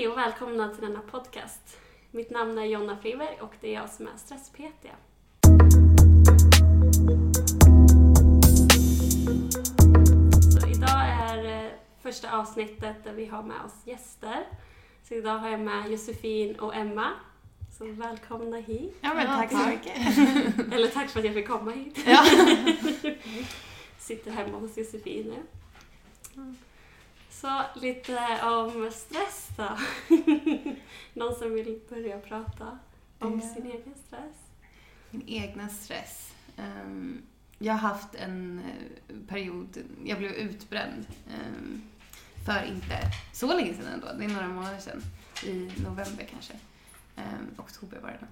Hej och välkomna till denna podcast. Mitt namn är Jonna Friberg och det är jag som är stress-PT. Så idag är eh, första avsnittet där vi har med oss gäster. Så idag har jag med Josefin och Emma. Så välkomna hit. Ja men tack så mycket. Eller tack för att jag fick komma hit. Ja. Sitter hemma hos Josefin nu. Så lite om stress då. Någon som vill börja prata om sin egen stress? Min egna stress. Ehm, jag har haft en eh, period, jag blev utbränd ehm, för inte så länge sedan ändå. Det är några månader sedan. I november kanske. Ehm, oktober var det.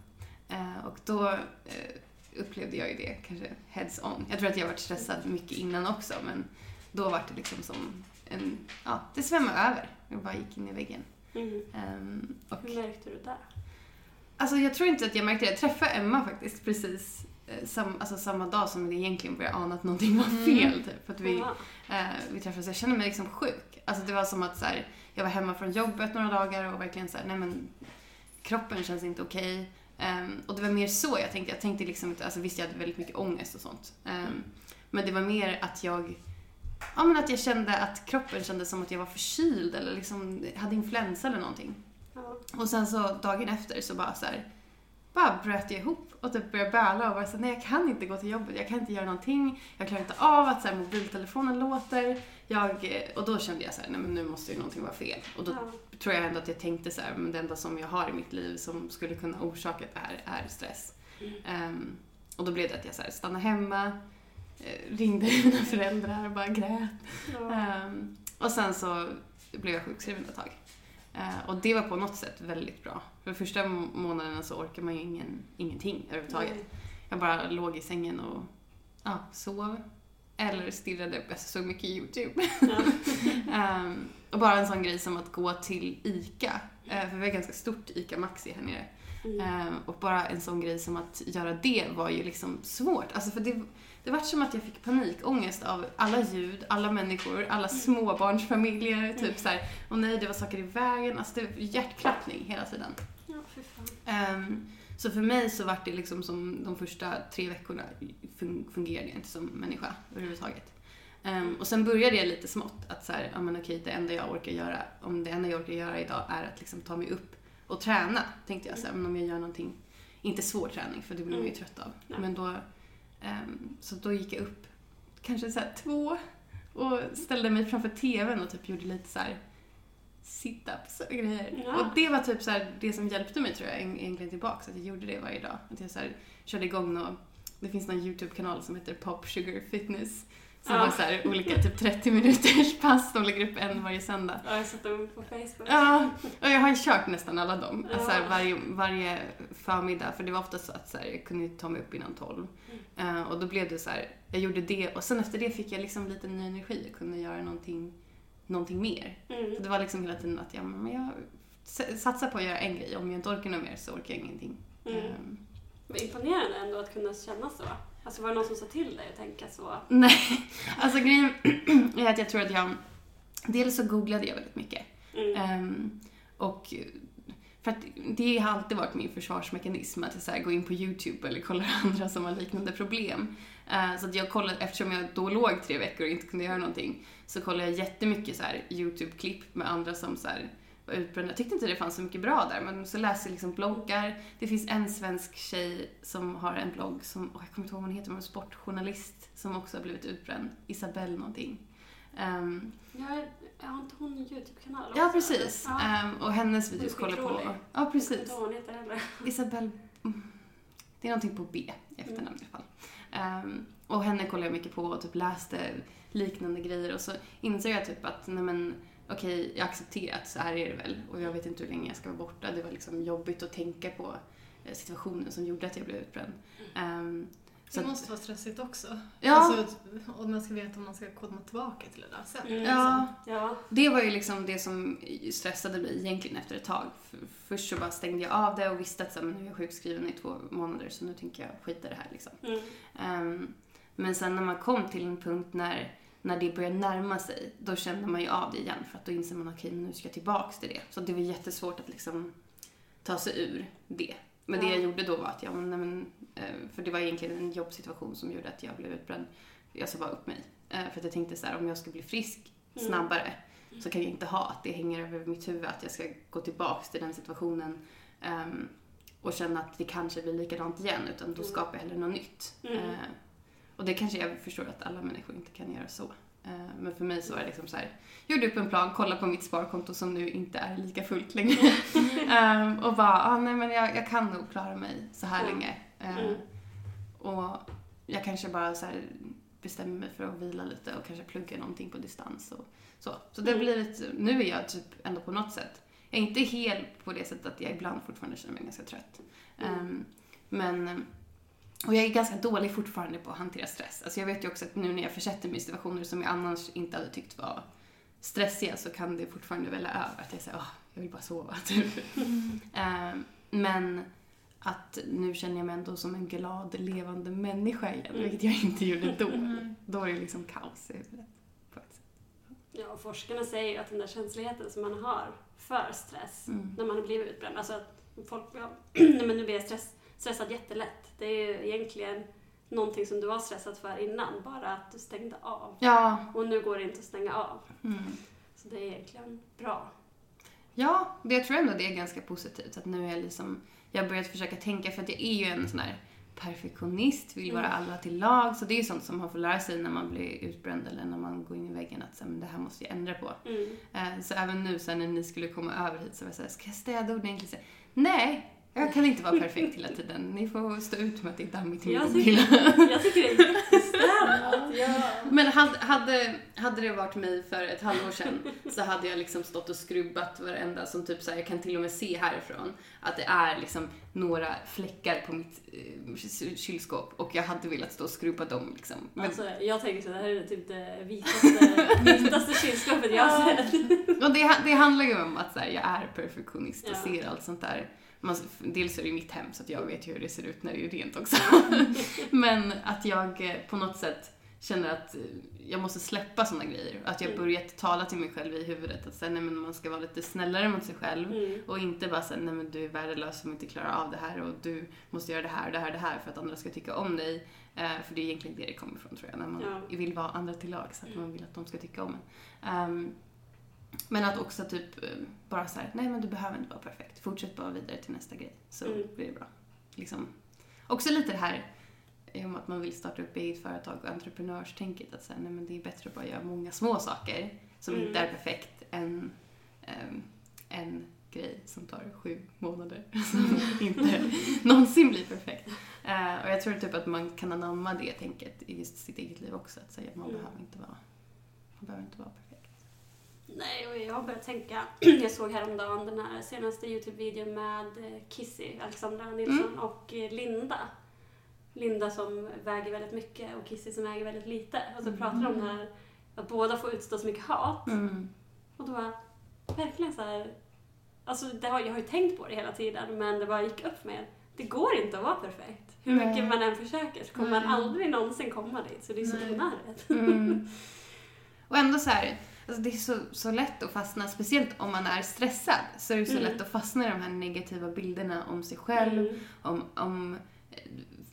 Eh, och då eh, upplevde jag ju det kanske heads on. Jag tror att jag varit stressad mycket innan också men då var det liksom som en, ja, det svämmade över. Jag bara gick in i väggen. Mm. Ehm, och Hur märkte du det? Alltså jag tror inte att jag märkte det. Jag träffade Emma faktiskt precis eh, sam, alltså samma dag som det egentligen började ana att någonting var fel. Typ. För att vi, eh, vi träffades. Jag kände mig liksom sjuk. Alltså det var som att så här, jag var hemma från jobbet några dagar och verkligen så här, nej men kroppen känns inte okej. Ehm, och det var mer så jag tänkte. Jag tänkte liksom inte, alltså visst jag hade väldigt mycket ångest och sånt. Ehm, men det var mer att jag, ja men att jag kände att kroppen kändes som att jag var förkyld eller liksom hade influensa eller någonting. Ja. Och sen så dagen efter så bara så här, bara bröt jag ihop och typ började böla och bara så nej jag kan inte gå till jobbet, jag kan inte göra någonting, jag klarar inte av att så här, mobiltelefonen låter. Jag, eh, och då kände jag så här, nej men nu måste ju någonting vara fel. Och då Ja. tror jag ändå att jag tänkte så här, men det enda som jag har i mitt liv som skulle kunna orsaka det här är stress. Mm. Ehm, och då blev det att jag så här, stannade hemma, ringde mina föräldrar och bara grät. Ja. Ehm, och sen så blev jag sjukskriven ett tag. Eh, och det var på något sätt väldigt bra. För första må- månaderna så orkar man ju ingen, ingenting överhuvudtaget. Nej. Jag bara låg i sängen och ja, sov. Eller stirrade, jag såg mycket YouTube. Ja. Ehm, och bara en sån grej som att gå till ICA. Eh, för vi har ganska stort ICA Maxi här nere. Mm. Ehm, och bara en sån grej som att göra det var ju liksom svårt. Alltså för det, det var som att jag fick panikångest av alla ljud, alla människor, alla småbarnsfamiljer. Typ så här, och nej det var saker i vägen. Alltså det var hjärtklappning hela tiden. Ja, fan. Ehm, så för mig så var det liksom som de första tre veckorna fun- fungerade jag inte som människa överhuvudtaget. Ehm, och sen började jag lite smått att så här, ja men okej det enda jag orkar göra, om det enda jag orkar göra idag är att liksom ta mig upp och träna, tänkte jag så här, men om jag gör någonting, inte svår träning för det blir man ju Mm. trött av. Men då, så då gick jag upp kanske så två och ställde mig framför TVn och typ gjorde lite så här sit-ups och grejer. Ja. Och det var typ så här, det som hjälpte mig tror jag eg- egentligen tillbaka, att jag gjorde det varje dag. Att jag så här, körde igång någon, det finns någon YouTube-kanal som heter Pop Sugar Fitness. Som Ja. har så här olika typ 30 minuters pass, de lägger upp en varje söndag. Ja, jag sett dem på Facebook. Ja, och jag har kört nästan alla dem. Ja. Alltså här, varje, varje förmiddag, för det var ofta så att så här, jag kunde ta mig upp innan 12. Eh, och då blev det så här, jag gjorde det och sen efter det fick jag liksom lite ny energi och kunde göra någonting, någonting mer. Mm. Så det var liksom hela tiden att jag, men jag satsar på att göra en grej. Om jag inte orkar något mer så orkar jag ingenting. Mm. Men imponerande ändå att kunna känna så. Alltså var det någon som sa till dig att tänka så? nej, alltså grejen är att jag tror att jag... Dels så googlade jag väldigt mycket. Mm. Ehm, och för att det har alltid varit min försvarsmekanism att jag så här, gå in på YouTube eller kolla andra som har liknande problem. Eh, så att jag kollade, eftersom jag då låg tre veckor och inte kunde göra någonting, så kollade jag jättemycket så här YouTube-klipp med andra som så här, var utbrända. Jag tyckte inte det fanns så mycket bra där, men så läste jag liksom bloggar. Det finns en svensk tjej som har en blogg som, åh, jag kommer inte ihåg vad hon heter, men en sportjournalist som också har blivit utbränd. Isabelle någonting. Ehm, Ja, har inte hon en YouTube-kanal Ja, också, precis. eller? Ja. Ehm, och hennes videos kollar på... Ja, Jag kommer precis. inte ihåg hon heter heller. Isabelle... mm, Det är någonting på B i efternamn i alla fall. Ehm, och henne kollar jag mycket på och typ läste liknande grejer och så insåg jag typ att nej men okej, jag accepterar att så här är det väl och jag vet inte hur länge jag ska vara borta. Det var liksom jobbigt att tänka på eh, situationen som gjorde att jag blev utbränd. Så Det att- måste vara stressigt också. Ja. Alltså, om man ska veta om man ska komma tillbaka till det där sen. Mm. Ja, Ja. Det var ju liksom det som stressade mig egentligen efter ett tag. För Först så bara stängde jag av det och visste att så, här, men nu är jag sjukskriven i två månader så nu tänker jag skita i det här liksom. Mm. Ehm, men sen när man kom till en punkt när när det börjar närma sig, då känner man ju av det igen för att då inser man okej, nu ska jag tillbaks till det. Så det var jättesvårt att liksom ta sig ur det. Men det Ja. jag gjorde då var att jag, nej men, eh, för det var egentligen en jobbsituation som gjorde att jag blev utbränd. Jag sa bara upp mig. Eh, För att jag tänkte så här, om jag ska bli frisk Mm. snabbare så kan jag inte ha att det hänger över mitt huvud att jag ska gå tillbaks till den situationen ehm, och känna att det kanske blir likadant igen utan då Mm. skapar jag hellre något nytt. Mm. Eh, och det kanske jag förstår att alla människor inte kan göra så. Eh, men för mig så var det liksom så här, gjorde upp en plan, kolla på mitt sparkonto som nu inte är lika fullt längre. Ehm, och bara, ah, nej men jag, jag kan nog klara mig så här Ja. länge. Eh, Mm. och jag kanske bara så här bestämmer mig för att vila lite och kanske plugga någonting på distans och så. Så det har Mm. blivit, nu är jag typ ändå på något sätt, jag är inte helt på det sättet att jag ibland fortfarande känner mig ganska trött. Mm. Ehm, men, och jag är ganska dålig fortfarande på att hantera stress. Alltså jag vet ju också att nu när jag försätter mig i situationer som jag annars inte hade tyckt var stressiga så kan det fortfarande välla över. Att jag säger åh, jag vill bara sova. Typ. Ehm, men att nu känner jag mig ändå som en glad, levande människa igen, Mm. vilket jag inte gjorde då. Mm. Då är det liksom kaos i huvudet. På ett sätt. Ja, och forskarna säger ju att den där känsligheten som man har för stress Mm. när man har blivit utbränd, alltså att folk, ja, nej men nu blir jag stress, stressad jättelätt. Det är ju egentligen någonting som du var stressad för innan, bara att du stängde av. Ja. Och nu går det inte att stänga av. Mm. Så det är egentligen bra. Ja, det, jag tror ändå det är ganska positivt. Att nu är jag liksom, jag har börjat försöka tänka, för att jag är ju en sån här perfektionist, vill vara Mm. alla till lag. Så det är ju sånt som man får lära sig när man blir utbränd eller när man går in i väggen att så, här, men det här måste jag ändra på. Mm. Eh, Så även nu sen när ni skulle komma över hit så var jag såhär, ska jag städa ordentligt? Så Nej, jag kan inte vara perfekt hela tiden. Ni får stå ut med att det är dammigt i Jag min tycker, jag tycker det är jättestädat. Ja. Men hade, hade, hade det varit mig för ett halvår sedan så hade jag liksom stått och skrubbat varenda som typ så här, jag kan till och med se härifrån att det är liksom några fläckar på mitt eh, kylskåp och jag hade velat stå och skrubba dem liksom. Men, Alltså, jag tänker så det här är typ det vitaste, vitaste kylskåpet jag har sett. och det, det handlar ju om att så här, jag är perfektionist och Ja. ser allt sånt där. Man, dels är det ju mitt hem så att jag vet ju hur det ser ut när det är rent också. Men att jag eh, på något sätt känner att eh, jag måste släppa såna grejer. Att jag Mm. börjat tala till mig själv i huvudet att säga, nej, men man ska vara lite snällare mot sig själv. Mm. Och inte bara säga nej men du är värdelös som inte klarar av det här och du måste göra det här och det här och det här för att andra ska tycka om dig. Eh, för det är egentligen det det kommer ifrån tror jag, när man Ja. vill vara andra till lag så att man vill att de ska tycka om en. Ehm, men att också typ eh, bara så här, nej men du behöver inte vara perfekt. Fortsätt bara vidare till nästa grej så Mm. blir det bra. Liksom. Också lite det här om att man vill starta upp eget företag och entreprenörstänket. Att säga, nej men det är bättre att bara göra många små saker som Mm. inte är perfekt än ehm, en grej som tar sju månader som inte någonsin blir perfekt. Eh, och jag tror typ att man kan anamma det tänket i just sitt eget liv också. Att säga man Mm. behöver inte vara, man behöver inte vara perfekt. Nej, och jag har börjat tänka, jag såg häromdagen den här senaste Youtube-videon med eh, Kissy, Alexandra Nilsson Mm. och eh, Linda. Linda som väger väldigt mycket och Kissy som väger väldigt lite. Och så pratar de om det här att båda får utstå så mycket hat. Mm. Och då var verkligen så här, alltså det har, jag har ju tänkt på det hela tiden men det bara gick upp med det går inte att vara perfekt. Hur Nej. mycket man än försöker så kommer man aldrig någonsin komma dit. Så det är så onödigt. Mm. Och ändå så här, alltså det är så, så lätt att fastna, speciellt om man är stressad, så är det så Mm. lätt att fastna i de här negativa bilderna om sig själv, Mm. om, om eh,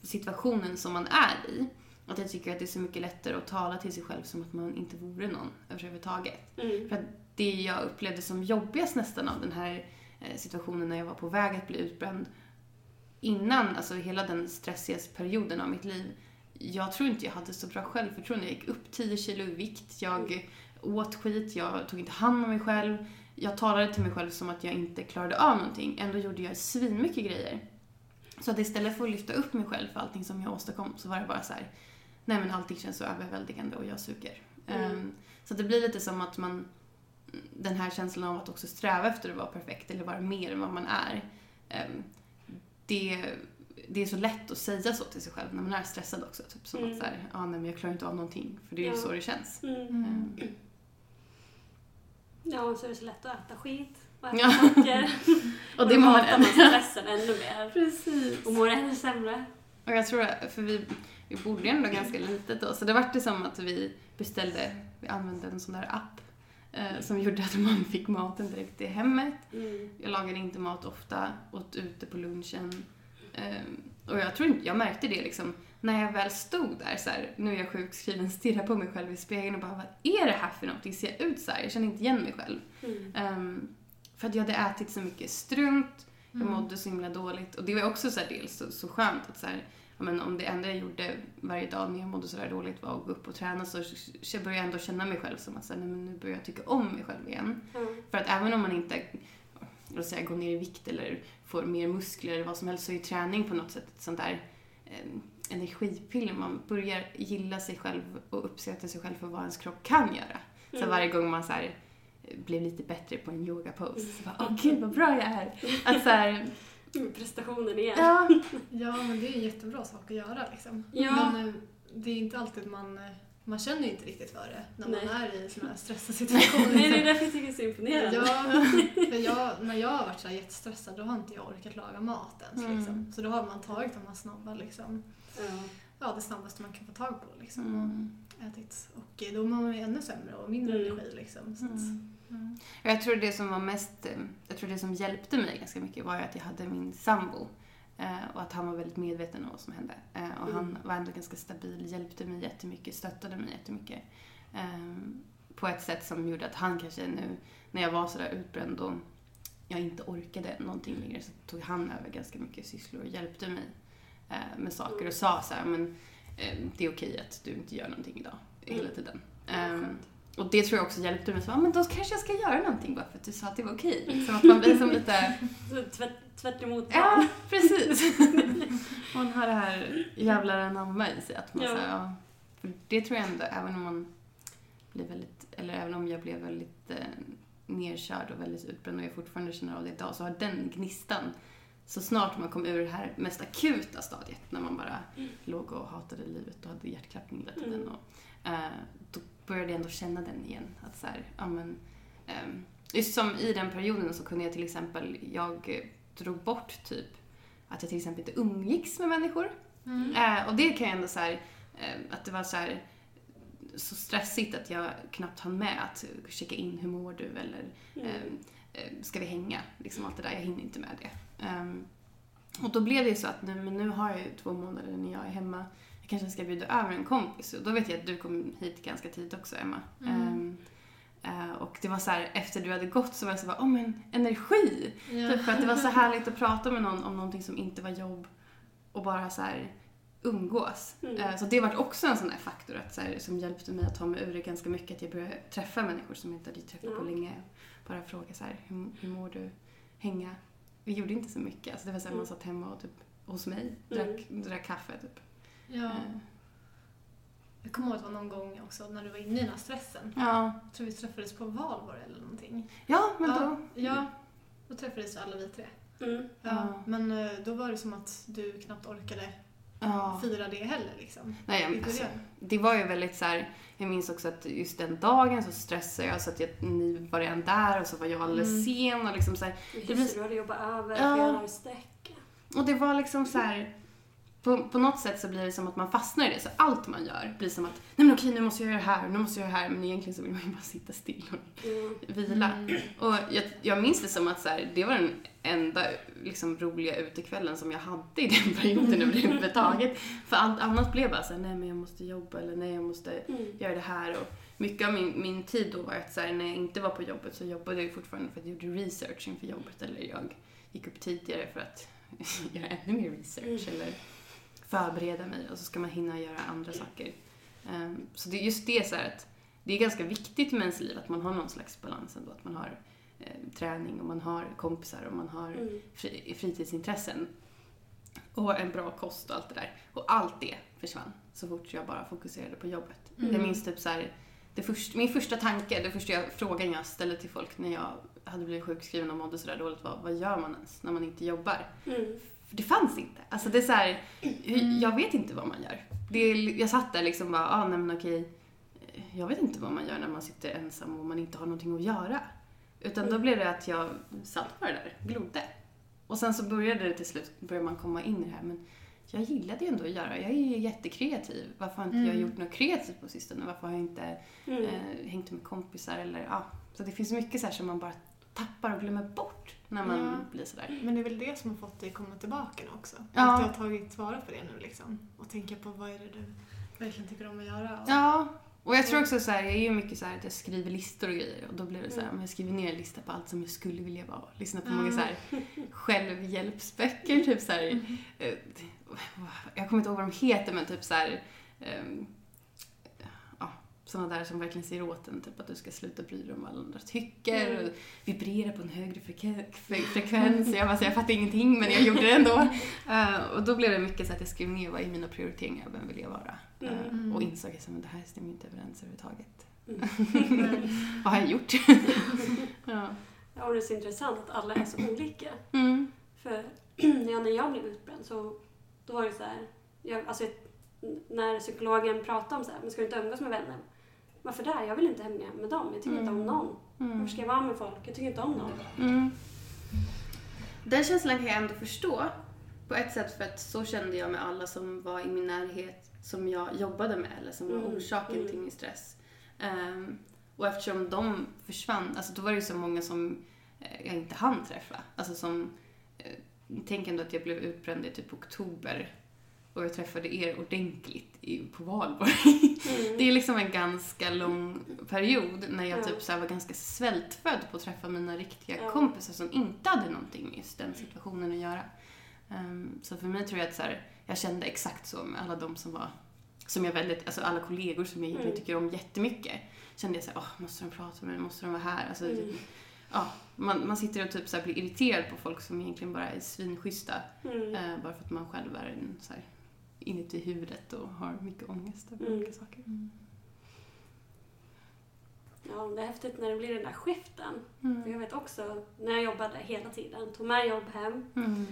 situationen som man är i. Att jag tycker att det är så mycket lättare att tala till sig själv som att man inte vore någon överhuvudtaget. Mm. För att det jag upplevde som jobbigast nästan av den här eh, situationen när jag var på väg att bli utbränd innan, alltså hela den stressiga perioden av mitt liv, jag tror inte jag hade så bra självförtroende. Jag gick upp 10 kilo i vikt, jag åt skit, jag tog inte hand om mig själv. Jag talade till mig själv som att jag inte klarade av någonting. Ändå gjorde jag svinmycket grejer. Så att istället för att lyfta upp mig själv för allting som jag åstadkom så var det bara så här, nej men allting känns så överväldigande och jag suger. Mm. Ehm, så att det blir lite som att man, den här känslan av att också sträva efter att vara perfekt eller vara mer än vad man är. ehm, det, det är så lätt att säga så till sig själv när man är stressad också. Typ som Mm. att så här, ah, nej men jag klarar inte av någonting. För det är ju Ja. så det känns. Mm. Ehm, Ja, och så är det så lätt att äta skit och äta Ja. saker. och det mår man stressen ännu mer Precis. och mår ännu sämre. Och jag tror, att- för vi, vi bodde ändå ganska litet då, så det var det som att vi beställde, vi använde en sån där app eh, som gjorde att man fick maten direkt i hemmet. Mm. Jag lagade inte mat ofta, åt ute på lunchen. Ehm, och jag tror inte, jag märkte det liksom när jag väl stod där så här, nu är jag sjukskriven, stirrar på mig själv i spegeln och bara vad är det här för någonting? Ser jag ut så här? Jag känner inte igen mig själv. Mm. Ehm, för att jag hade ätit så mycket strunt, jag Mm. mådde så himla dåligt. Och det var också så här dels så, så skönt att så här, ja, men om det enda jag gjorde varje dag när jag mådde så där dåligt var att gå upp och träna så började jag ändå känna mig själv som att så nej, men nu börjar jag tycka om mig själv igen. Ja. För att även om man inte låt säga, går ner i vikt eller får mer muskler eller vad som helst så är ju träning på något sätt ett sånt där eh, energipiller. Man börjar gilla sig själv och uppskatta sig själv för vad ens kropp kan göra. Så Mm. varje gång man så här, eh, blev lite bättre på en yogapose så bara åh gud vad bra jag är. Att så här, Mm, Prestationen igen. ja, Ja, men det är en jättebra sak att göra liksom. Ja. Men eh, det är inte alltid man... Man känner ju inte riktigt för det när Nej. man är i såna här stressade situationer. Nej, det är därför jag tycker det är så imponerande. Ja, för jag, när jag har varit så här jättestressad då har inte jag orkat laga mat ens. Mm. Liksom. Så då har man tagit de här snabba, liksom, Ja. ja, det snabbaste man kan få tag på. Liksom, mm. och ätit. Och då mår man ju ännu sämre och mindre Mm. energi. Liksom, så att, Mm. mm. Jag tror det som var mest, eh, jag tror det som hjälpte mig ganska mycket var att jag hade min sambo. Eh, Och att han var väldigt medveten om vad som hände. Eh, Och han Mm. var ändå ganska stabil, hjälpte mig jättemycket, stöttade mig jättemycket. Ehm, På ett sätt som gjorde att han kanske nu, när jag var sådär utbränd och jag inte orkade någonting längre så tog han över ganska mycket sysslor och hjälpte mig eh, med saker och sa så här, men eh, det är okej att du inte gör någonting idag hela Mm. tiden. Ehm, skönt. Och det tror jag också hjälpte mig. Så, ja, men då kanske jag ska göra någonting bara för att du sa att det var okej. Liksom att man blir som lite... Tvärt, tvärt emot Ja, precis. man har det här jävlar anamma i sig. Att man, Ja. så ja, för det tror jag ändå, även om man blir väldigt, eller även om jag blev väldigt eh, nerkörd och väldigt utbränd och jag fortfarande känner av det idag, så har den gnistan så snart man kom ur det här mest akuta stadiet, när man bara låg och hatade livet och hade hjärtklappning hela tiden, Mm. och, eh, började jag ändå känna den igen. Att så här, ja, men, ehm, just som i den perioden så kunde jag till exempel, jag drog bort typ att jag till exempel inte umgicks med människor. Mm. Eh, och det kan jag ändå så här, eh, att det var så här så stressigt att jag knappt hann med att checka in hur mår du eller Mm. eh, ska vi hänga? Liksom allt det där, jag hinner inte med det. Ehm, och då blev det ju så att nu, men nu har jag ju två månader när jag är hemma. Jag kanske ska bjuda över en kompis och då vet jag att du kom hit ganska tidigt också Emma. Mm. Eh, och det var så här, efter du hade gått så var jag så bara, åh men energi! Ja. Typ för att det var så härligt att prata med någon om någonting som inte var jobb och bara så här umgås. Mm. Eh, Så det var också en sån där faktor att, så här, som hjälpte mig att ta mig ur det ganska mycket. Att jag började träffa människor som jag inte hade träffat på Ja. länge. Bara fråga så här, hur, hur mår du? Hänga. Vi gjorde inte så mycket. Alltså det var så här, man Mm. satt hemma och typ hos mig, Mm. drack, drack kaffe typ. Ja. Eh, Jag kommer ihåg att det var någon gång också när du var inne i den här stressen. Ja, Jag tror vi träffades på valborg eller någonting. ja men ja, då... Ja, då träffades alla vi tre. Mm. Ja. Ja. Men eh, då var det som att du knappt orkade Ja. fira det heller liksom. Nej, jag, alltså, det var ju väldigt så här. Jag minns också att just den dagen så stressade jag så att jag, ni var redan där och så var jag alldeles Mm. sen och liksom så här, Just blir- det, du hade jobbat över Ja. flera dagar i sträck. Och det var liksom så här. På, på något sätt så blir det som att man fastnar i det. Så allt man gör blir som att, nej men okej nu måste jag göra det här, nu måste jag göra det här. Men egentligen så vill man ju bara sitta still och Mm. vila. Mm. Och jag, jag minns det som att så här, det var den enda liksom, roliga utekvällen som jag hade i den perioden överhuvudtaget. För allt annat blev bara så här, nej men jag måste jobba eller nej jag måste Mm. göra det här. Och mycket av min, min tid då var att så här, när jag inte var på jobbet så jobbade jag fortfarande för att jag gjorde research inför jobbet. Eller jag gick upp tidigare för att göra ännu mer research. Mm. Eller förbereda mig och så ska man hinna göra andra saker. Ehm, så det är just det så här att det är ganska viktigt med ens liv att man har någon slags balans ändå. Att man har eh, träning och man har kompisar och man har Mm. fri, fritidsintressen. Och en bra kost och allt det där. Och allt det försvann så fort jag bara fokuserade på jobbet. Mm. Jag minns typ så här, det först, min första tanke, den första jag, frågan jag ställde till folk när jag hade blivit sjukskriven och mådde sådär dåligt var vad gör man ens när man inte jobbar? Mm. För det fanns inte. Alltså det är så här, Mm. jag vet inte vad man gör. Det är, jag satt där liksom bara, ah, nej men okej, eh, jag vet inte vad man gör när man sitter ensam och man inte har någonting att göra. Utan då Mm. blev det att jag satt bara där, glodde. Och sen så började det till slut, började man komma in i det här, men jag gillade ju ändå att göra. Jag är ju jättekreativ. Varför har inte Mm. jag gjort något kreativt på sistone? Varför har jag inte Mm. eh, hängt med kompisar eller ja. Så det finns mycket så som man bara tappar och glömmer bort när man Ja. blir sådär. Men det är väl det som har fått dig komma tillbaka nu också? Ja. Att du har tagit vara på det nu liksom. Och tänka på vad är det du verkligen tycker om att göra. Och... Ja, och jag tror också så här, jag är ju mycket så här att jag skriver listor och grejer och då blir det så här, Mm. jag skriver ner en lista på allt som jag skulle vilja vara. Lyssna på Mm. många så här självhjälpsböcker, typ så här, Mm. eh, jag kommer inte ihåg vad de heter men typ så här, ehm, sådana där som verkligen säger åt en typ att du ska sluta bry dig om vad alla andra tycker Mm. och vibrera på en högre frekvens. Jag, bara, så jag fattar ingenting men jag gjorde det ändå. Eh, och då blev det mycket så att jag skrev ner vad är mina prioriteringar, vem vill jag vara? Eh, Mm. och insåg att men det här stämmer inte överens överhuvudtaget. Nej. Vad har jag gjort? ja. Ja, och det är så intressant att alla är så olika. Mm. För ja, när jag blev utbränd så då var det så här, jag, alltså, när psykologen pratade om så här, men ska du inte umgås med vänner? Varför det? Jag vill inte hänga med dem. Jag tycker inte om Mm. någon. Mm. Varför ska jag vara med folk? Jag tycker inte om någon. Mm. Den känslan kan jag ändå förstå. På ett sätt för att så kände jag med alla som var i min närhet som jag jobbade med eller som var Mm, orsaken mm. till min stress. Ehm, och eftersom de försvann, alltså då var det ju så många som eh, jag inte hann träffa. Alltså som, eh, tänk ändå att jag blev utbränd i typ oktober och jag träffade er ordentligt i, på valborg. Mm. Det är liksom en ganska lång period när jag Ja. typ så var ganska svältfödd på att träffa mina riktiga Ja. kompisar som inte hade någonting med just den situationen att göra. Ehm, så för mig tror jag att så här, jag kände exakt så med alla de som var, som jag väldigt, alltså alla kollegor som jag egentligen Mm. tycker om jättemycket. Kände jag såhär, åh, måste de prata med mig, måste de vara här? Alltså, Mm. ja, man, man sitter och typ så blir irriterad på folk som egentligen bara är svinschyssta. Mm. eh, bara för att man själv är en, så här, inuti huvudet och har mycket ångest över Mm. olika saker. Ja, det är häftigt när det blir den där skiften. Mm. jag vet också, när jag jobbade hela tiden, tog med jobb hem Mm.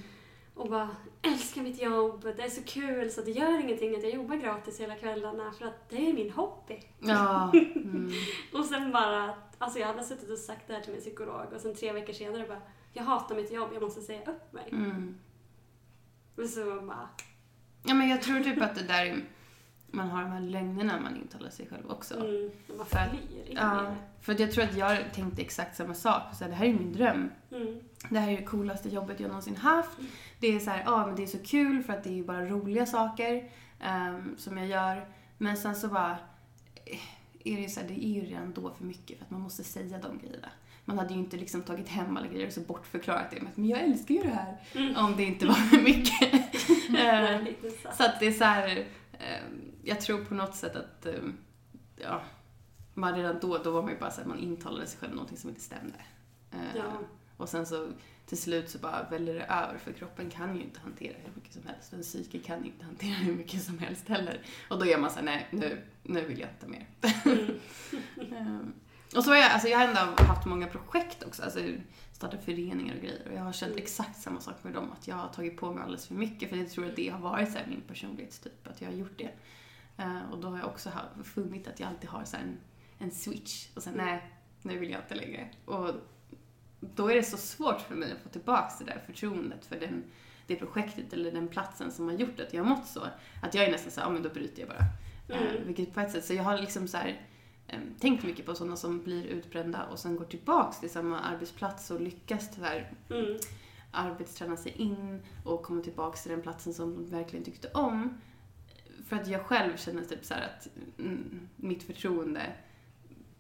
och bara älskar mitt jobb, det är så kul så det gör ingenting att jag jobbar gratis hela kvällarna för att det är min hobby. Ja. Mm. Och sen bara, alltså jag hade suttit och sagt det här till min psykolog och sen tre veckor senare bara, jag hatar mitt jobb, jag måste säga upp mig. Mm. Och så bara, Ja, men jag tror typ att det där man har de här lögnerna man intalar sig själv också. mm, man För flyr in Ja, för jag tror att jag tänkte exakt samma sak. Så här, det här är min dröm. det. Mm. Det här är det coolaste jobbet jag någonsin haft. Det är så här, ja men det är så kul för att det är bara roliga saker ehm, som jag gör. Men sen så bara eh, är det så här, det är ju redan då för mycket för att man måste säga de grejerna. Man hade ju inte liksom tagit hem alla grejer och så bortförklarat det med att men jag älskar ju det här. Mm. Om det inte var för mycket. Nej, sant. så att det är så här, ehm, jag tror på något sätt att, ehm, ja, man redan då, då var man ju bara så här, man intalade sig själv någonting som inte stämde. Eh, Ja. Och sen så till slut så bara väller det över för kroppen kan ju inte hantera hur mycket som helst. En psyke kan inte hantera hur mycket som helst heller. Och då är man såhär, nej nu, nu vill jag inte mer. Mm. Och så har jag, alltså jag har ändå haft många projekt också, alltså startat föreningar och grejer. Och jag har känt Mm. exakt samma sak med dem, att jag har tagit på mig alldeles för mycket. För jag tror att det har varit så min personlighetstyp, att jag har gjort det. Eh, och då har jag också funnit att jag alltid har så en, en switch. Och sen Mm. nej, nu vill jag inte längre. Och då är det så svårt för mig att få tillbaka det där förtroendet för den, det projektet eller den platsen som har gjort att jag har mått så. Att jag är nästan så ja men då bryter jag bara. Eh, Mm. vilket på ett sätt, så jag har liksom så här, tänkt mycket på sådana som blir utbrända och sen går tillbaks till samma arbetsplats och lyckas tyvärr Mm. arbetsträna sig in och komma tillbaks till den platsen som de verkligen tyckte om. För att jag själv känner typ så att mm, mitt förtroende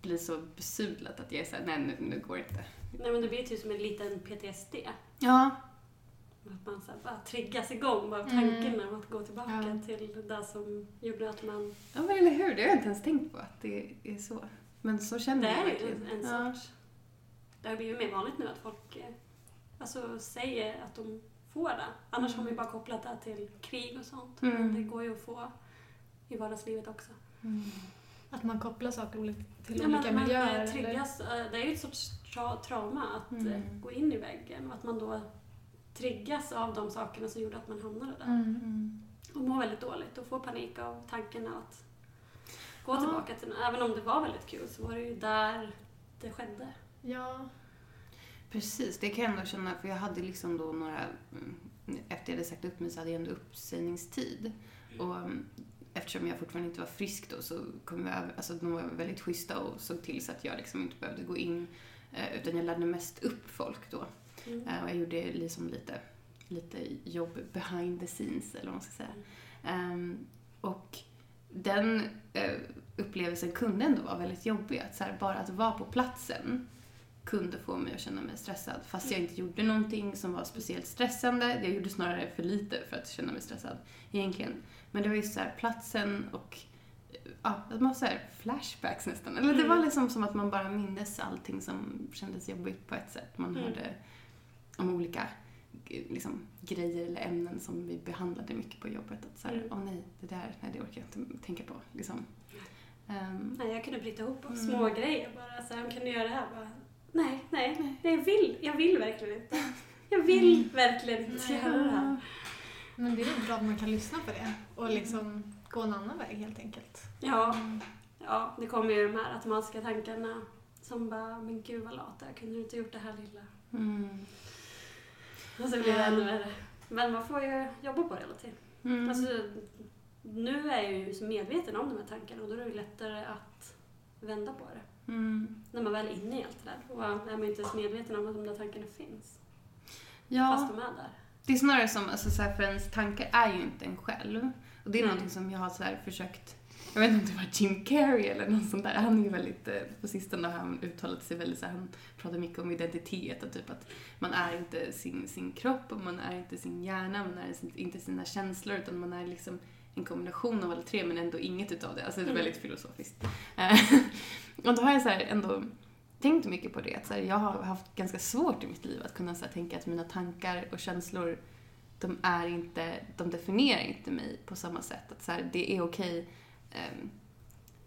blir så besudlat att jag är såhär, nej nu, nu går det inte. Nej men det blir typ som en liten PTSD. Ja. Att man så här bara triggas igång bara av Mm. tanken om att gå tillbaka Ja. till det som gjorde att man... ja, men eller hur? Det har jag inte ens tänkt på att det är så. Men så känner Det jag är ju verkligen. en, en ja. sorts... Det har blivit mer vanligt nu att folk eh, alltså, säger att de får det. Annars Mm. har man ju bara kopplat det till krig och sånt. Mm. Men det går ju att få i vardagslivet också. Mm. Att man kopplar saker till Ja, men olika miljöer. eller? triggas, eh, det är ju ett sorts tra trauma att Mm. eh, gå in i väggen och att man då triggas av de sakerna som gjorde att man hamnade där. Mm. Mm. Och mår väldigt dåligt och får panik av tanken att gå Ja. tillbaka till Även om det var väldigt kul så var det ju där det skedde. Ja. Precis, det kan jag ändå känna för jag hade liksom då några mm, efter jag hade sagt upp mig så hade jag ändå uppsägningstid. Och mm, eftersom jag fortfarande inte var frisk då så kom jag över, alltså de var väldigt schyssta och såg till så att jag liksom inte behövde gå in eh, utan jag lärde mest upp folk då. Mm. Eh, och jag gjorde liksom lite, lite jobb behind the scenes eller vad man ska säga. Ehm, och den eh, upplevelsen kunde ändå vara väldigt jobbig. Att här, bara att vara på platsen kunde få mig att känna mig stressad. Fast jag inte gjorde någonting som var speciellt stressande. Jag gjorde snarare för lite för att känna mig stressad egentligen. Men det var ju så här platsen och ja, att man så här flashbacks nästan. Eller det var Mm. liksom som att man bara mindes allting som kändes jobbigt på ett sätt. Man Mm. hörde om olika liksom, grejer eller ämnen som vi behandlade mycket på jobbet. Att så här, Mm. åh nej, det där, nej det orkar jag inte tänka på. Liksom. Ehm, Nej, jag kunde bryta ihop Mm. små grejer bara. Så här, kan du göra det här? Bara, nej, nej, nej, jag vill, jag vill verkligen inte. Jag vill Mm. verkligen inte göra det här. Men det är väl bra att man kan lyssna på det och liksom gå en annan väg helt enkelt. Ja, ja, det kommer ju de här automatiska tankarna som bara, men gud vad lat jag kunde du inte gjort det här lilla? Mm, Och så blir det ännu värre. Men man får ju jobba på det hela tiden. mm, Alltså, nu är jag ju så medveten om de här tankarna och då är det ju lättare att vända på det. mm. När man väl är inne i allt det där. Och är man inte ens medveten om att de där tankarna finns. Ja. Fast de är där. Det är snarare som, alltså så här, för ens tankar är ju inte en själv. Och det är Nej. någonting som jag har så här försökt, jag vet inte om det var Jim Carrey eller något sånt där. Han är ju väldigt, eh, på sistone har han uttalat sig väldigt så han pratar mycket om identitet och typ att man är inte sin, sin kropp och man är inte sin hjärna, man är sin, inte sina känslor utan man är liksom en kombination av alla tre men ändå inget utav det. Alltså det är Mm. väldigt filosofiskt. Eh, och då har jag så ändå tänkt mycket på det. Att så här, jag har haft ganska svårt i mitt liv att kunna så här, tänka att mina tankar och känslor de är inte, de definierar inte mig på samma sätt. Att så här, det är okej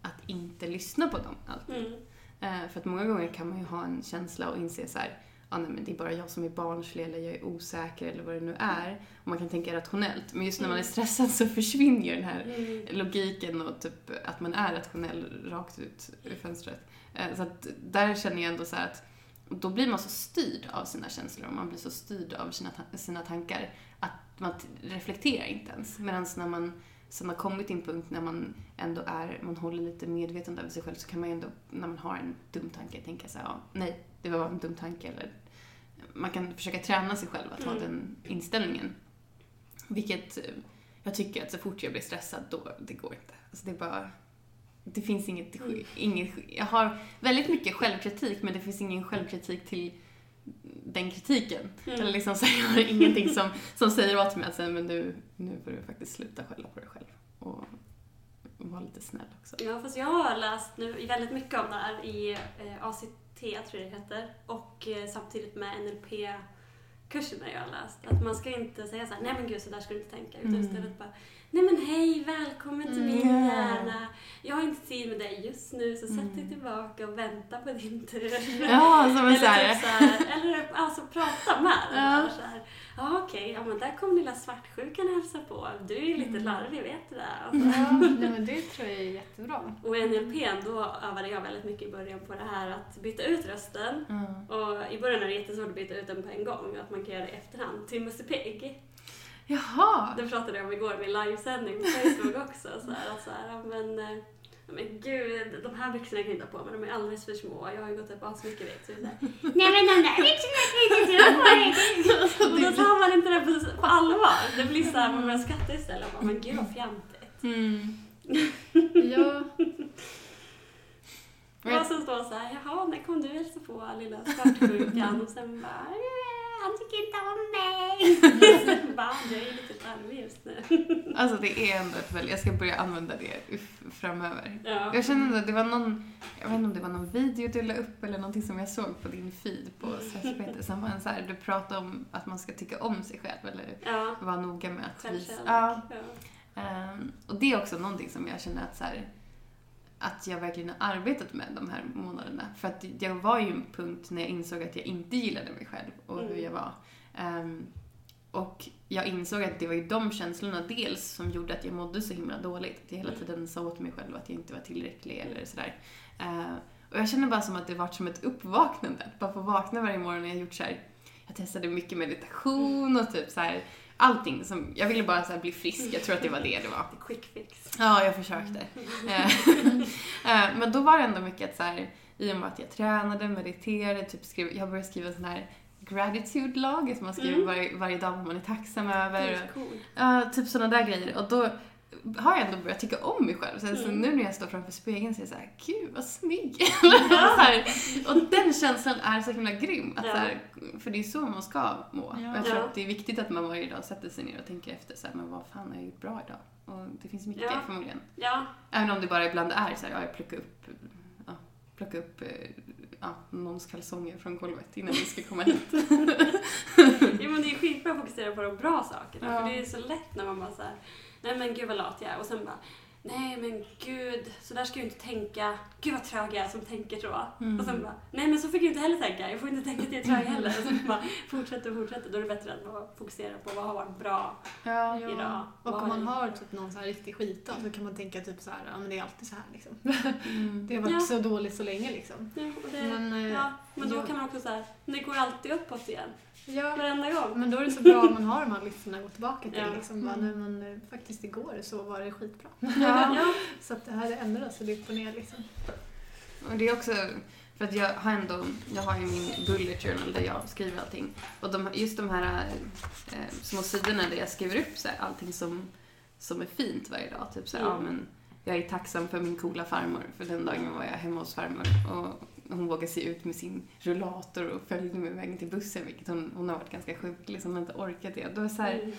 att inte lyssna på dem alltid. Mm. Eh, för att många gånger kan man ju ha en känsla och inse så här, ah, nej, men det är bara jag som är barnslig eller jag är osäker eller vad det nu är. Och man kan tänka rationellt. Men just när man är Mm. stressad så försvinner ju den här Mm. logiken och typ att man är rationell rakt ut ur fönstret. Eh, Så att där känner jag ändå så att då blir man så styrd av sina känslor och man blir så styrd av sina, sina tankar att man reflekterar inte ens. Medan när man sen har kommit till en punkt när man ändå är, man håller lite medvetande över sig själv så kan man ju ändå, när man har en dum tanke, tänka så här, ja, nej, det var en dum tanke eller man kan försöka träna sig själv att ha Mm. den inställningen. Vilket jag tycker att så fort jag blir stressad, då, det går inte. Alltså det är bara, det finns inget, Mm. inget, jag har väldigt mycket självkritik men det finns ingen självkritik till den kritiken. Mm. Eller liksom så jag har ingenting som, som säger åt mig att men nu, nu får du faktiskt sluta skälla på dig själv. Och vara lite snäll också. Ja, fast jag har läst nu väldigt mycket om det här i eh, ACT, tror jag det heter, och eh, samtidigt med NLP-kurserna jag har läst. Att man ska inte säga så här, nej men gud så där ska du inte tänka, utan Mm. istället bara, nej men hej, välkommen till min Mm. hjärna. Jag har inte tid med dig just nu, så sätt dig Mm. tillbaka och vänta på din tur. Ja, som en eller, typ eller alltså prata med den. Ja. Så här, ja okej, ja men där kom lilla svartsjukan och hälsa på. Du är ju lite Mm. larvig, vet du det? Alltså. Ja, nej, men det tror jag är jättebra. Och i NLP då övade jag väldigt mycket i början på det här att byta ut rösten. Ja. Och i början är det jättesvårt att byta ut den på en gång, att man kan göra det i efterhand. Till Musse Pigg. Jaha! Det pratade jag om igår i min livesändning på Facebook också. Så här, att så här, men, men gud, de här byxorna kan jag inte ha på mig, de är alldeles för små. Jag har ju gått upp asmycket vikt. Så Nej men de där byxorna kan inte du ha på dig! Och då tar man inte det på, på allvar. Det blir så här, man börjar skratta istället. Och bara, men gud vad fjantigt. Mm. Ja, Och så står så här, jaha, när kom du hälsa på lilla svartsjukan? Och sen bara, "Eh, han tycker inte om mig. Bara, jag är lite larvig just nu. Alltså det är ändå ett väldigt, jag ska börja använda det framöver. Ja. Jag känner att det var någon, jag vet inte om det var någon video du la upp eller någonting som jag såg på din feed på Stresspeter som var en så här, du pratade om att man ska tycka om sig själv eller Ja, vara noga med att visa. Ja, Ja. Ehm, och det är också någonting som jag känner att så här, att jag verkligen har arbetat med de här månaderna. För att jag var ju en punkt när jag insåg att jag inte gillade mig själv och hur Mm. jag var. Ehm, och jag insåg att det var ju de känslorna dels som gjorde att jag mådde så himla dåligt. Att jag hela Mm. tiden sa åt mig själv att jag inte var tillräcklig eller sådär. Ehm, och jag känner bara som att det varit som ett uppvaknande. Att bara få vakna varje morgon och jag gjort så här. Jag testade mycket meditation och typ så här allting som, jag ville bara så bli frisk, jag tror att det var det det var. Quick fix. Ja, jag försökte. Eh, eh, Men då var det ändå mycket att så här, i och med att jag tränade, mediterade, typ skrev, jag började skriva sån här gratitude-lag som man skriver Mm. varje, varje dag vad man är tacksam över. Väldigt cool. Ja, typ sådana där grejer. Och då har jag ändå börjat tycka om mig själv. Så, så Mm. nu när jag står framför spegeln så är jag såhär, gud vad snygg. så här, och den känslan är så himla grym. Att, Ja. så här, för det är så man ska må. Ja. Och jag tror Ja. att det är viktigt att man varje dag sätter sig ner och tänker efter, så här, men vad fan har jag gjort bra idag? Och det finns mycket Ja. förmodligen. Ja, Även om det bara ibland är så här, ja, jag plockar upp, ja, plockar upp eh, ja, någons kalsonger från golvet innan vi ska komma hit. Skitbra att fokusera på de bra sakerna. Ja. För det är så lätt när man bara såhär, nej men gud vad lat jag är. Och sen bara, nej men gud, så där ska jag inte tänka. Gud vad trög jag är som tänker så. Mm. Och sen bara, nej men så fick jag inte heller tänka. Jag får inte tänka att jag är trög heller. Och sen bara, fortsätter och fortsätter. Då är det bättre att bara fokusera på vad har varit bra. Ja. idag. Ja. Och Vad om man har- typ någon så här riktig skitdag så kan man tänka typ så här, ja men det är alltid så här liksom. Mm. Det har varit Ja. så dåligt så länge liksom. Ja, det, Men, eh, ja, men då ja. kan man också säga, det går alltid uppåt igen. Ja, Varenda gång. men då är det så bra om man har de här listorna att gå tillbaka till. Ja. Liksom, bara, Mm. nej, men, eh, faktiskt igår så var det skitbra. Ja. Ja, Så att det här ändras och det är upp och ner liksom. Och det är också, för att jag har ändå, jag har ju min bullet journal där jag skriver allting. Och de, just de här eh, små sidorna där jag skriver upp så här, allting som, som är fint varje dag. Typ så här, Mm. ja men jag är tacksam för min coola farmor, för den dagen var jag hemma hos farmor. Och hon vågade se ut med sin rullator och följde med vägen till bussen, vilket hon, hon har varit ganska sjuk, liksom inte orkat det. Då är så här, Mm.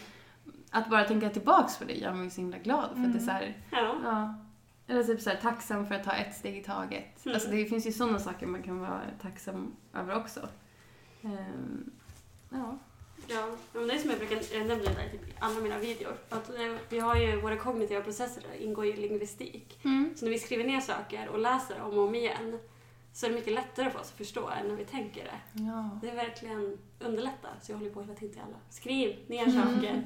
att bara tänka tillbaks på det gör mig så himla glad. För att det är så här, ja. Ja. Eller typ så här, tacksam för att ta ett steg i taget. Mm. Alltså det finns ju sådana saker man kan vara tacksam över också. Ehm, ja. Ja, men det är som jag brukar det i typ alla mina videor. Att eh, vi har ju våra kognitiva processer ingår ju lingvistik. Mm. Så när vi skriver ner saker och läser om och om igen så är det mycket lättare för oss att förstå än när vi tänker det. Ja. Det är verkligen underlättar. Så jag håller på hela tiden till alla. Skriv ner Mm. saker.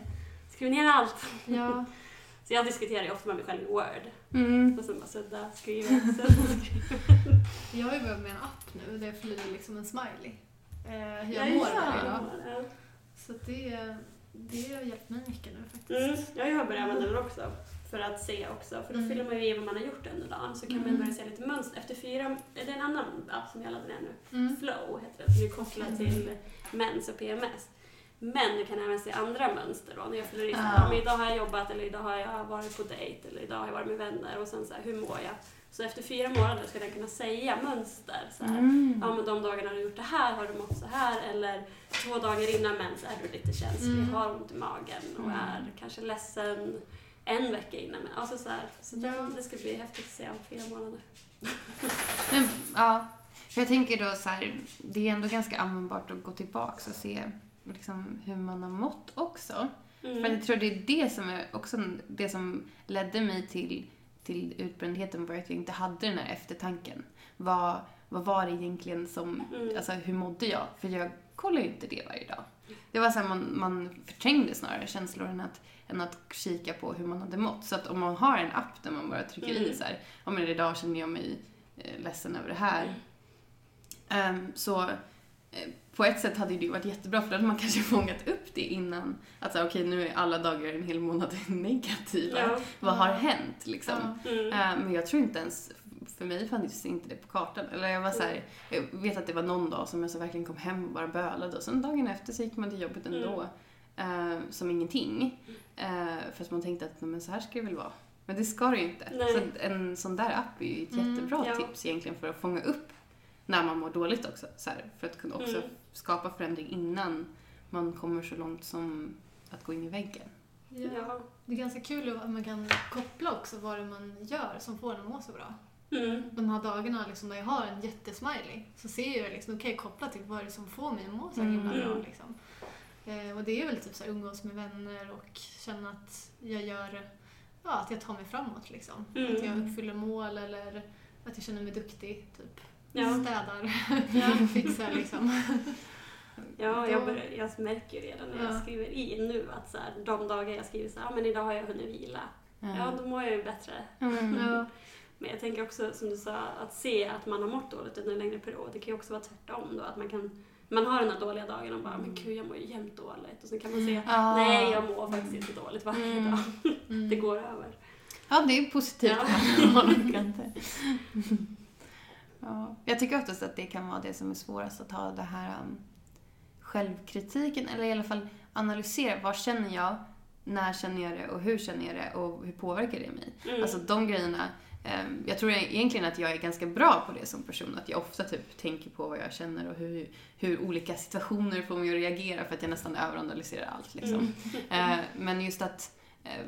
Skriv ner allt. Ja, Så jag diskuterar ju ofta med mig själv i Word. Mm. Och sen bara sudda, skriva, sudda, skriva. jag har ju börjat med en app nu där jag fyller liksom en smiley. Eh, hur jag mår varje dag. Ja. Så det, det har hjälpt mig mycket nu Mm, faktiskt. jag har börjat använda den också. För att se också. För då Mm. fyller man ju i vad man har gjort under dagen. Så kan man Mm. börja se lite mönster. Efter fyra... Det är en annan app som jag laddade ner nu. Mm. Flow heter den. Som är kopplad till mens och PMS. Men du kan även se andra mönster då. När jag fyller i här, Ja. idag har jag jobbat eller idag har jag varit på dejt eller idag har jag varit med vänner och sen så här, hur mår jag? Så efter fyra månader ska den kunna säga mönster. Så här, Mm. Ja men de dagarna har du gjort det här har du mått så här eller två dagar innan mens är du lite känslig, Mm. har ont i magen och Mm. är kanske ledsen en vecka innan mens. Alltså så här, så det, Ja. det ska bli häftigt att se om fyra månader. Men, ja. För jag tänker då så här, det är ändå ganska användbart att gå tillbaks och se liksom, hur man har mått också. För Mm. jag tror det är det som är också det som ledde mig till, till utbrändheten var att jag inte hade den här eftertanken. Vad, vad var det egentligen som, Mm. alltså hur mådde jag? För jag kollar ju inte det varje dag. Det var så här, man, man förträngde snarare känslor än att, än att kika på hur man hade mått. Så att om man har en app där man bara trycker i Mm. så här, ja men idag känner jag mig eh, ledsen över det här. Ehm, så eh, på ett sätt hade ju det varit jättebra för då hade man kanske fångat upp det innan. Att säga okej nu är alla dagar en hel månad negativa. Ja. Vad har hänt liksom? Ja. Mm. Ehm, men jag tror inte ens, för mig fanns inte det på kartan. Eller jag var så här, jag vet att det var någon dag som jag så verkligen kom hem och bara bölade och sen dagen efter så gick man till jobbet ändå. ehm, som ingenting. Uh, för att man tänkte att "Nej, men så här ska det väl vara. Men det ska det ju inte. Nej. Så en sån där app är ju ett Mm, jättebra ja. tips egentligen för att fånga upp när man mår dåligt också. Så här, för att kunna också Mm. skapa förändring innan man kommer så långt som att gå in i väggen. Ja. Ja. Det är ganska kul att man kan koppla också vad det man gör som får en att må så bra. Mm. De här dagarna liksom, när jag har en jättesmiley så ser jag liksom, okej koppla till vad är det som får mig att må så här himla Mm. bra. Liksom. Eh, och det är väl typ så här, umgås med vänner och känna att jag gör, ja att jag tar mig framåt liksom. Mm. Att jag uppfyller mål eller att jag känner mig duktig, typ. Ja. Städar, Ja. fixar liksom. Ja, jag, Då- börjar, jag märker ju redan när jag Ja. skriver i nu att så här, de dagar jag skriver så här, men idag har jag hunnit vila. Ja, då mår jag ju bättre. Mm. Men jag tänker också, som du sa, att se att man har mått dåligt under en längre period. Det kan ju också vara tvärtom då, att man kan man har den här dåliga dagen och bara men gud jag mår ju jämt dåligt och sen kan man säga Ja. nej jag mår faktiskt inte dåligt varje Mm. dag. Mm. Det går över. Ja, det är positivt. Ja. ja. Jag tycker oftast att det kan vara det som är svårast att ha det här um, självkritiken, eller i alla fall analysera. Vad känner jag? När känner jag det? Och hur känner jag det? Och hur påverkar det mig? Mm. Alltså de grejerna. Ehm, jag tror egentligen att jag är ganska bra på det som person. Att jag ofta typ tänker på vad jag känner och hur, hur olika situationer får mig att reagera för att jag nästan överanalyserar allt. Liksom. Mm. Eh, men just att eh,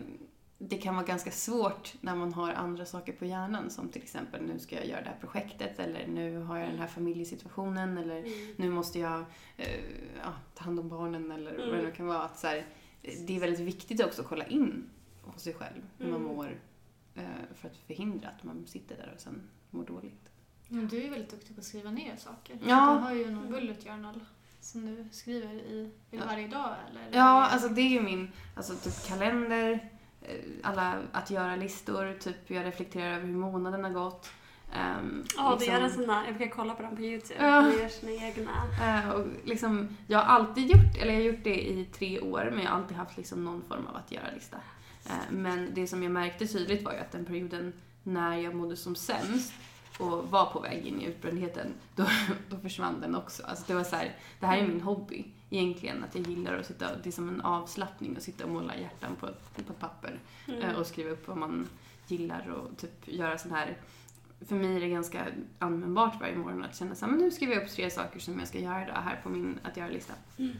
det kan vara ganska svårt när man har andra saker på hjärnan som till exempel nu ska jag göra det här projektet eller nu har jag den här familjesituationen eller Mm. nu måste jag eh, ja, ta hand om barnen eller vad det Mm. nu kan vara. Att så här, det är väldigt viktigt också att kolla in hos sig själv hur man mår för att förhindra att man sitter där och sen mår dåligt. Men du är väldigt duktig på att skriva ner saker. Ja. Du har ju någon bullet journal som du skriver i varje dag eller? Ja, alltså det är ju min alltså, typ kalender, eh, alla att göra-listor, typ jag reflekterar över hur månaden har gått. Um, Ja, det gör en sån där, jag brukar kolla på dem på Youtube. Ja. De gör sina egna. Eh, och liksom, jag har alltid gjort, eller jag har gjort det i tre år, men jag har alltid haft liksom någon form av att göra-lista. Eh, men det som jag märkte tydligt var ju att den perioden när jag mådde som sämst och var på väg in i utbrändheten, då, då försvann den också. Alltså det var så här, det här är min hobby egentligen, att jag gillar att sitta, det är som en avslappning att sitta och måla hjärtan på, på papper Mm. eh, och skriva upp vad man gillar och typ göra sån här för mig är det ganska användbart varje morgon att känna så här, men nu skriver jag upp tre saker som jag ska göra idag här på min att göra-lista. Mm.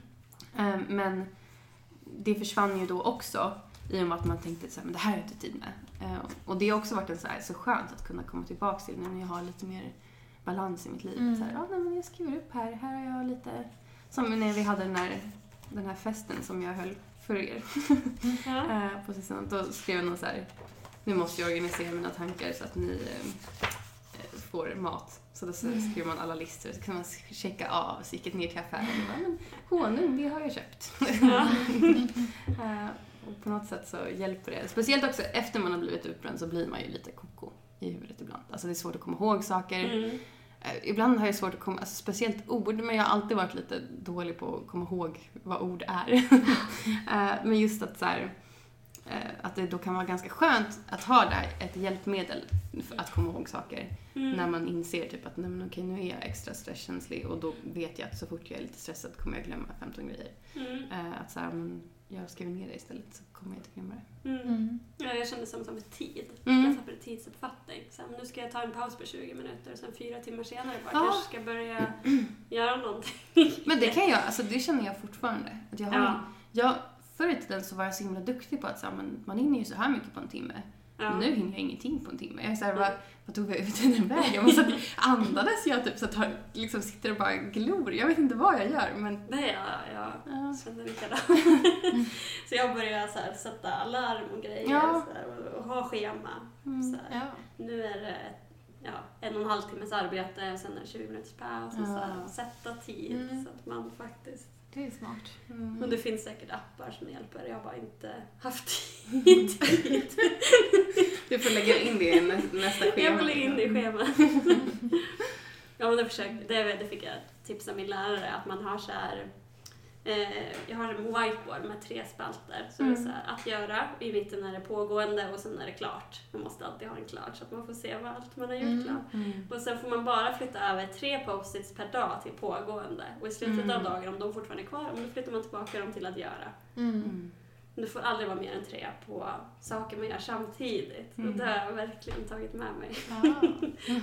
Eh, Men det försvann ju då också i och med att man tänkte så här, men det här har jag inte tid med. Eh, Och det har också varit en så, här, så skönt att kunna komma tillbaka till när jag har lite mer balans i mitt liv. Mm. Så här, ja, nej, men jag skriver upp här, här har jag lite... Som när vi hade den här, den här festen som jag höll för er eh, på sistone. Då skrev jag någon så här, nu måste jag organisera mina tankar så att ni eh, eh, får mat. Så då så Mm. skriver man alla listor så kan man checka av. Så gick jag ner till affären och bara, men honung, det har jag köpt. Och på något sätt så hjälper det. Speciellt också efter man har blivit utbränd så blir man ju lite koko i huvudet ibland. Alltså det är svårt att komma ihåg saker. Mm. Eh, Ibland har jag svårt att komma, alltså speciellt ord, men jag har alltid varit lite dålig på att komma ihåg vad ord är. Eh, men just att så här, eh, att det då kan vara ganska skönt att ha där ett hjälpmedel för att komma ihåg saker. Mm. När man inser typ att nej, men okej, nu är jag extra stresskänslig och då vet jag att så fort jag är lite stressad kommer jag glömma 15 grejer. Mm. Att så här, men jag skriver ner det istället så kommer jag inte glömma det. Mm. Mm. Ja, jag kände samma sak med tid. Mm. Jag tappade tidsuppfattning. Så här, nu ska jag ta en paus på 20 minuter och sen fyra timmar senare bara Ja. kanske ska börja göra någonting. Men det kan jag, alltså det känner jag fortfarande. Att jag har, Ja. jag, förr i tiden så var jag så himla duktig på att så här, men man hinner ju så här mycket på en timme. Ja. Nu hinner jag ingenting på en timme. Jag är såhär, vad, vad tog jag ut den vägen? Och så andades jag typ så att jag liksom sitter och bara glor. Jag vet inte vad jag gör men... Nej, ja, jag Ja. känner likadant. så jag började så här, sätta alarm och grejer Ja. så här, och, och ha schema. Mm. Så här. Nu är det ja, en och en halv timmes arbete och sen är det 20 minuters paus. Och så här, sätta tid Mm. så att man faktiskt... Det är smart. Mm. Och det finns säkert appar som hjälper. Jag har bara inte haft tid. Du får lägga in det i nä- nästa schema. jag får lägga in det i schemat. ja, men det, försökte, det, det fick jag tipsa min lärare att man har så här jag har en whiteboard med tre spalter. Så det är Mm. så här, att göra, i mitten är det pågående och sen är det klart. Man måste alltid ha en klart så att man får se vad allt man har gjort Mm. klart. Mm. Och sen får man bara flytta över tre post-its per dag till pågående. Och i slutet av Mm. dagen, om de fortfarande är kvar, då flyttar man tillbaka dem till att göra. Men du får aldrig vara mer än tre på saker man gör samtidigt. Mm. Och det har jag verkligen tagit med mig. Ja.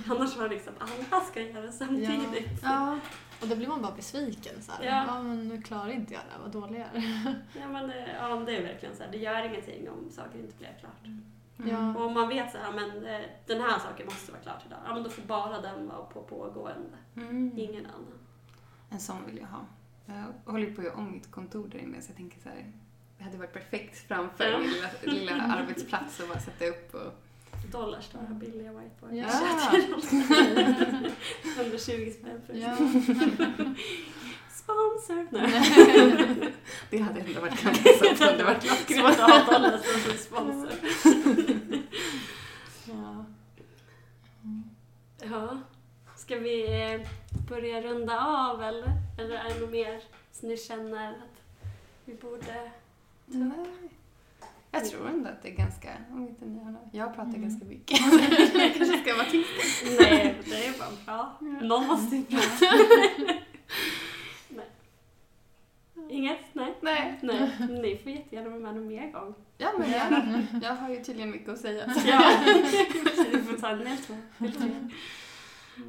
Annars var det liksom, alla ska göra samtidigt. Ja. Och då blir man bara besviken. Så här. Ja. Ja. men nu klarar inte jag det, vad dålig jag är. Ja, men det, ja, det är verkligen så här, det gör ingenting om saker inte blir klart. Mm. Ja. Och om man vet så här, men eh, den här saken måste vara klart idag, ja men då får bara den vara på pågående. Mm. Ingen annan. En sån vill jag ha. Jag håller på att göra om mitt kontor där inne så jag tänker så här. Det hade varit perfekt framför Ja. min lilla, lilla arbetsplats att bara sätta upp och... Dollars då, här billiga whiteboard. Ja. Jag köpte 120 spänn för Ja. Sponsor! Nej. Det hade ändå varit ganska så att det hade varit Klockrent att ha Dollars som sponsor. Ja. Ja. Ska vi eh, börja runda av eller? Eller är det något mer som ni känner att vi borde... Nej. Jag tror ändå att det är ganska, om inte ni har något. Jag pratar Mm. ganska mycket. jag kanske ska vara tyst. Nej, det är bara bra. Ja. Någon måste ju prata. Nej. Inget? Nej? Nej. Nej. Ni får jättegärna vara med någon mer gång. Ja, men jag, jag har ju tydligen mycket att säga. Ja. Vi får ta en del två. tre.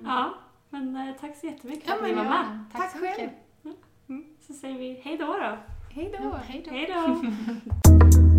Ja, men eh, tack så jättemycket för Ja, att ni var med. Tack, Tack så själv. mycket. Så säger vi hej då då. Hej då. Hej då.